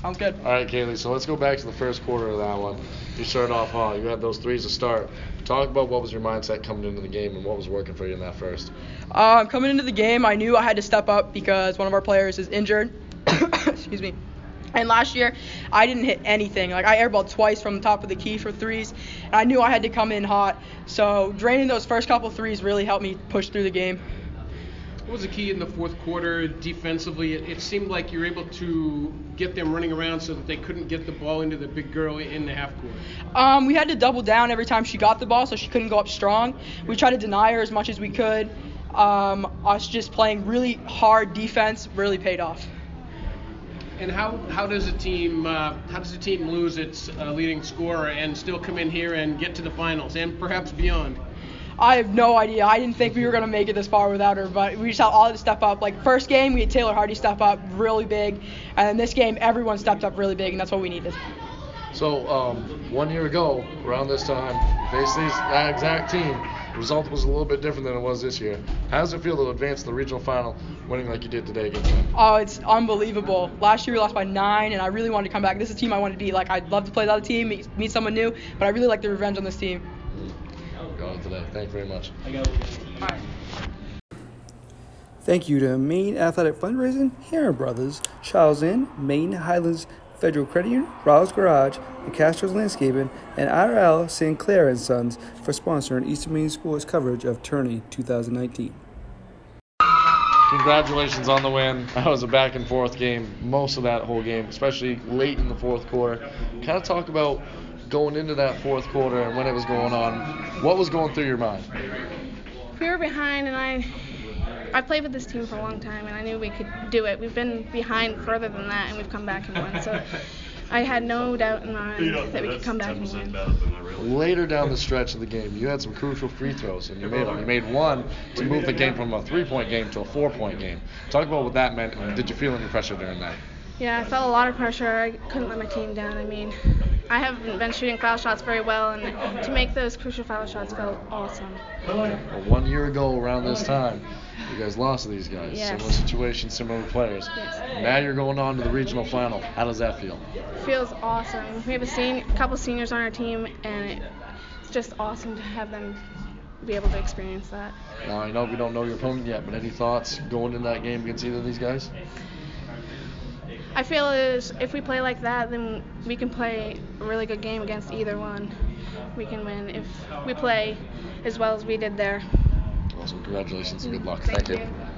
Sounds good. All right, Kaylee. So let's go back to the first quarter of that one. You started off hot. You had those threes to start. Talk about what was your mindset coming into the game and what was working for you in that first. Um, coming into the game, I knew I had to step up because one of our players is injured. Excuse me. And last year, I didn't hit anything. Like I airballed twice from the top of the key for threes, and I knew I had to come in hot. So draining those first couple threes really helped me push through the game. What was the key in the fourth quarter defensively? It, it, seemed like you were able to get them running around so that they couldn't get the ball into the big girl in the half court. Um, we had to double down every time she got the ball, so she couldn't go up strong. We tried to deny her as much as we could. Um, us just playing really hard defense really paid off. And how, how does a team uh, how does a team lose its uh, leading scorer and still come in here and get to the finals and perhaps beyond? I have no idea. I didn't think we were gonna make it this far without her, but we just had all this stuff up. Like first game, we had Taylor Hardy step up really big, and then this game, everyone stepped up really big, and that's what we needed. So um, one year ago, around this time, faced these that exact team. The result was a little bit different than it was this year. How does it feel to advance to the regional final, winning like you did today against them? Oh, it's unbelievable. Last year we lost by nine, and I really wanted to come back. This is a team I wanted to beat. Like I'd love to play the other team, meet, meet someone new, but I really like the revenge on this team. Got it today. Thank you very much. Thank you to Maine Athletic Fundraising, Heron Brothers, Charles Inn, Maine Highlands Federal Credit Union, Rawls Garage, and Castro's Landscaping, and IRL St. Clair and Sons for sponsoring Eastern Maine Sports coverage of Tourney 2019. Congratulations on the win. That was a back and forth game, most of that whole game, especially late in the fourth quarter. Kind of talk about going into that fourth quarter and when it was going on. What was going through your mind? We were behind, and I I played with this team for a long time, and I knew we could do it. We've been behind further than that, and we've come back and won. So I had no doubt in my mind that we could come back and win. Later down the stretch of the game, you had some crucial free throws, and you made them. You made one to move the game from a three-point game to a four-point game. Talk about what that meant. Did you feel any pressure during that? Yeah, I felt a lot of pressure. I couldn't let my team down. I mean, I haven't been shooting foul shots very well, and to make those crucial foul shots felt awesome. Well, one year ago, around this time, you guys lost to these guys. Yes. Similar situation, similar players. Yes. Now you're going on to the regional final. How does that feel? feels awesome. We have a sen- couple seniors on our team, and it's just awesome to have them be able to experience that. Now I know we don't know your opponent yet, but any thoughts going into that game against either of these guys? I feel is if we play like that, then we can play a really good game against either one. We can win if we play as well as we did there. Awesome. Congratulations and good luck. Thank you. you.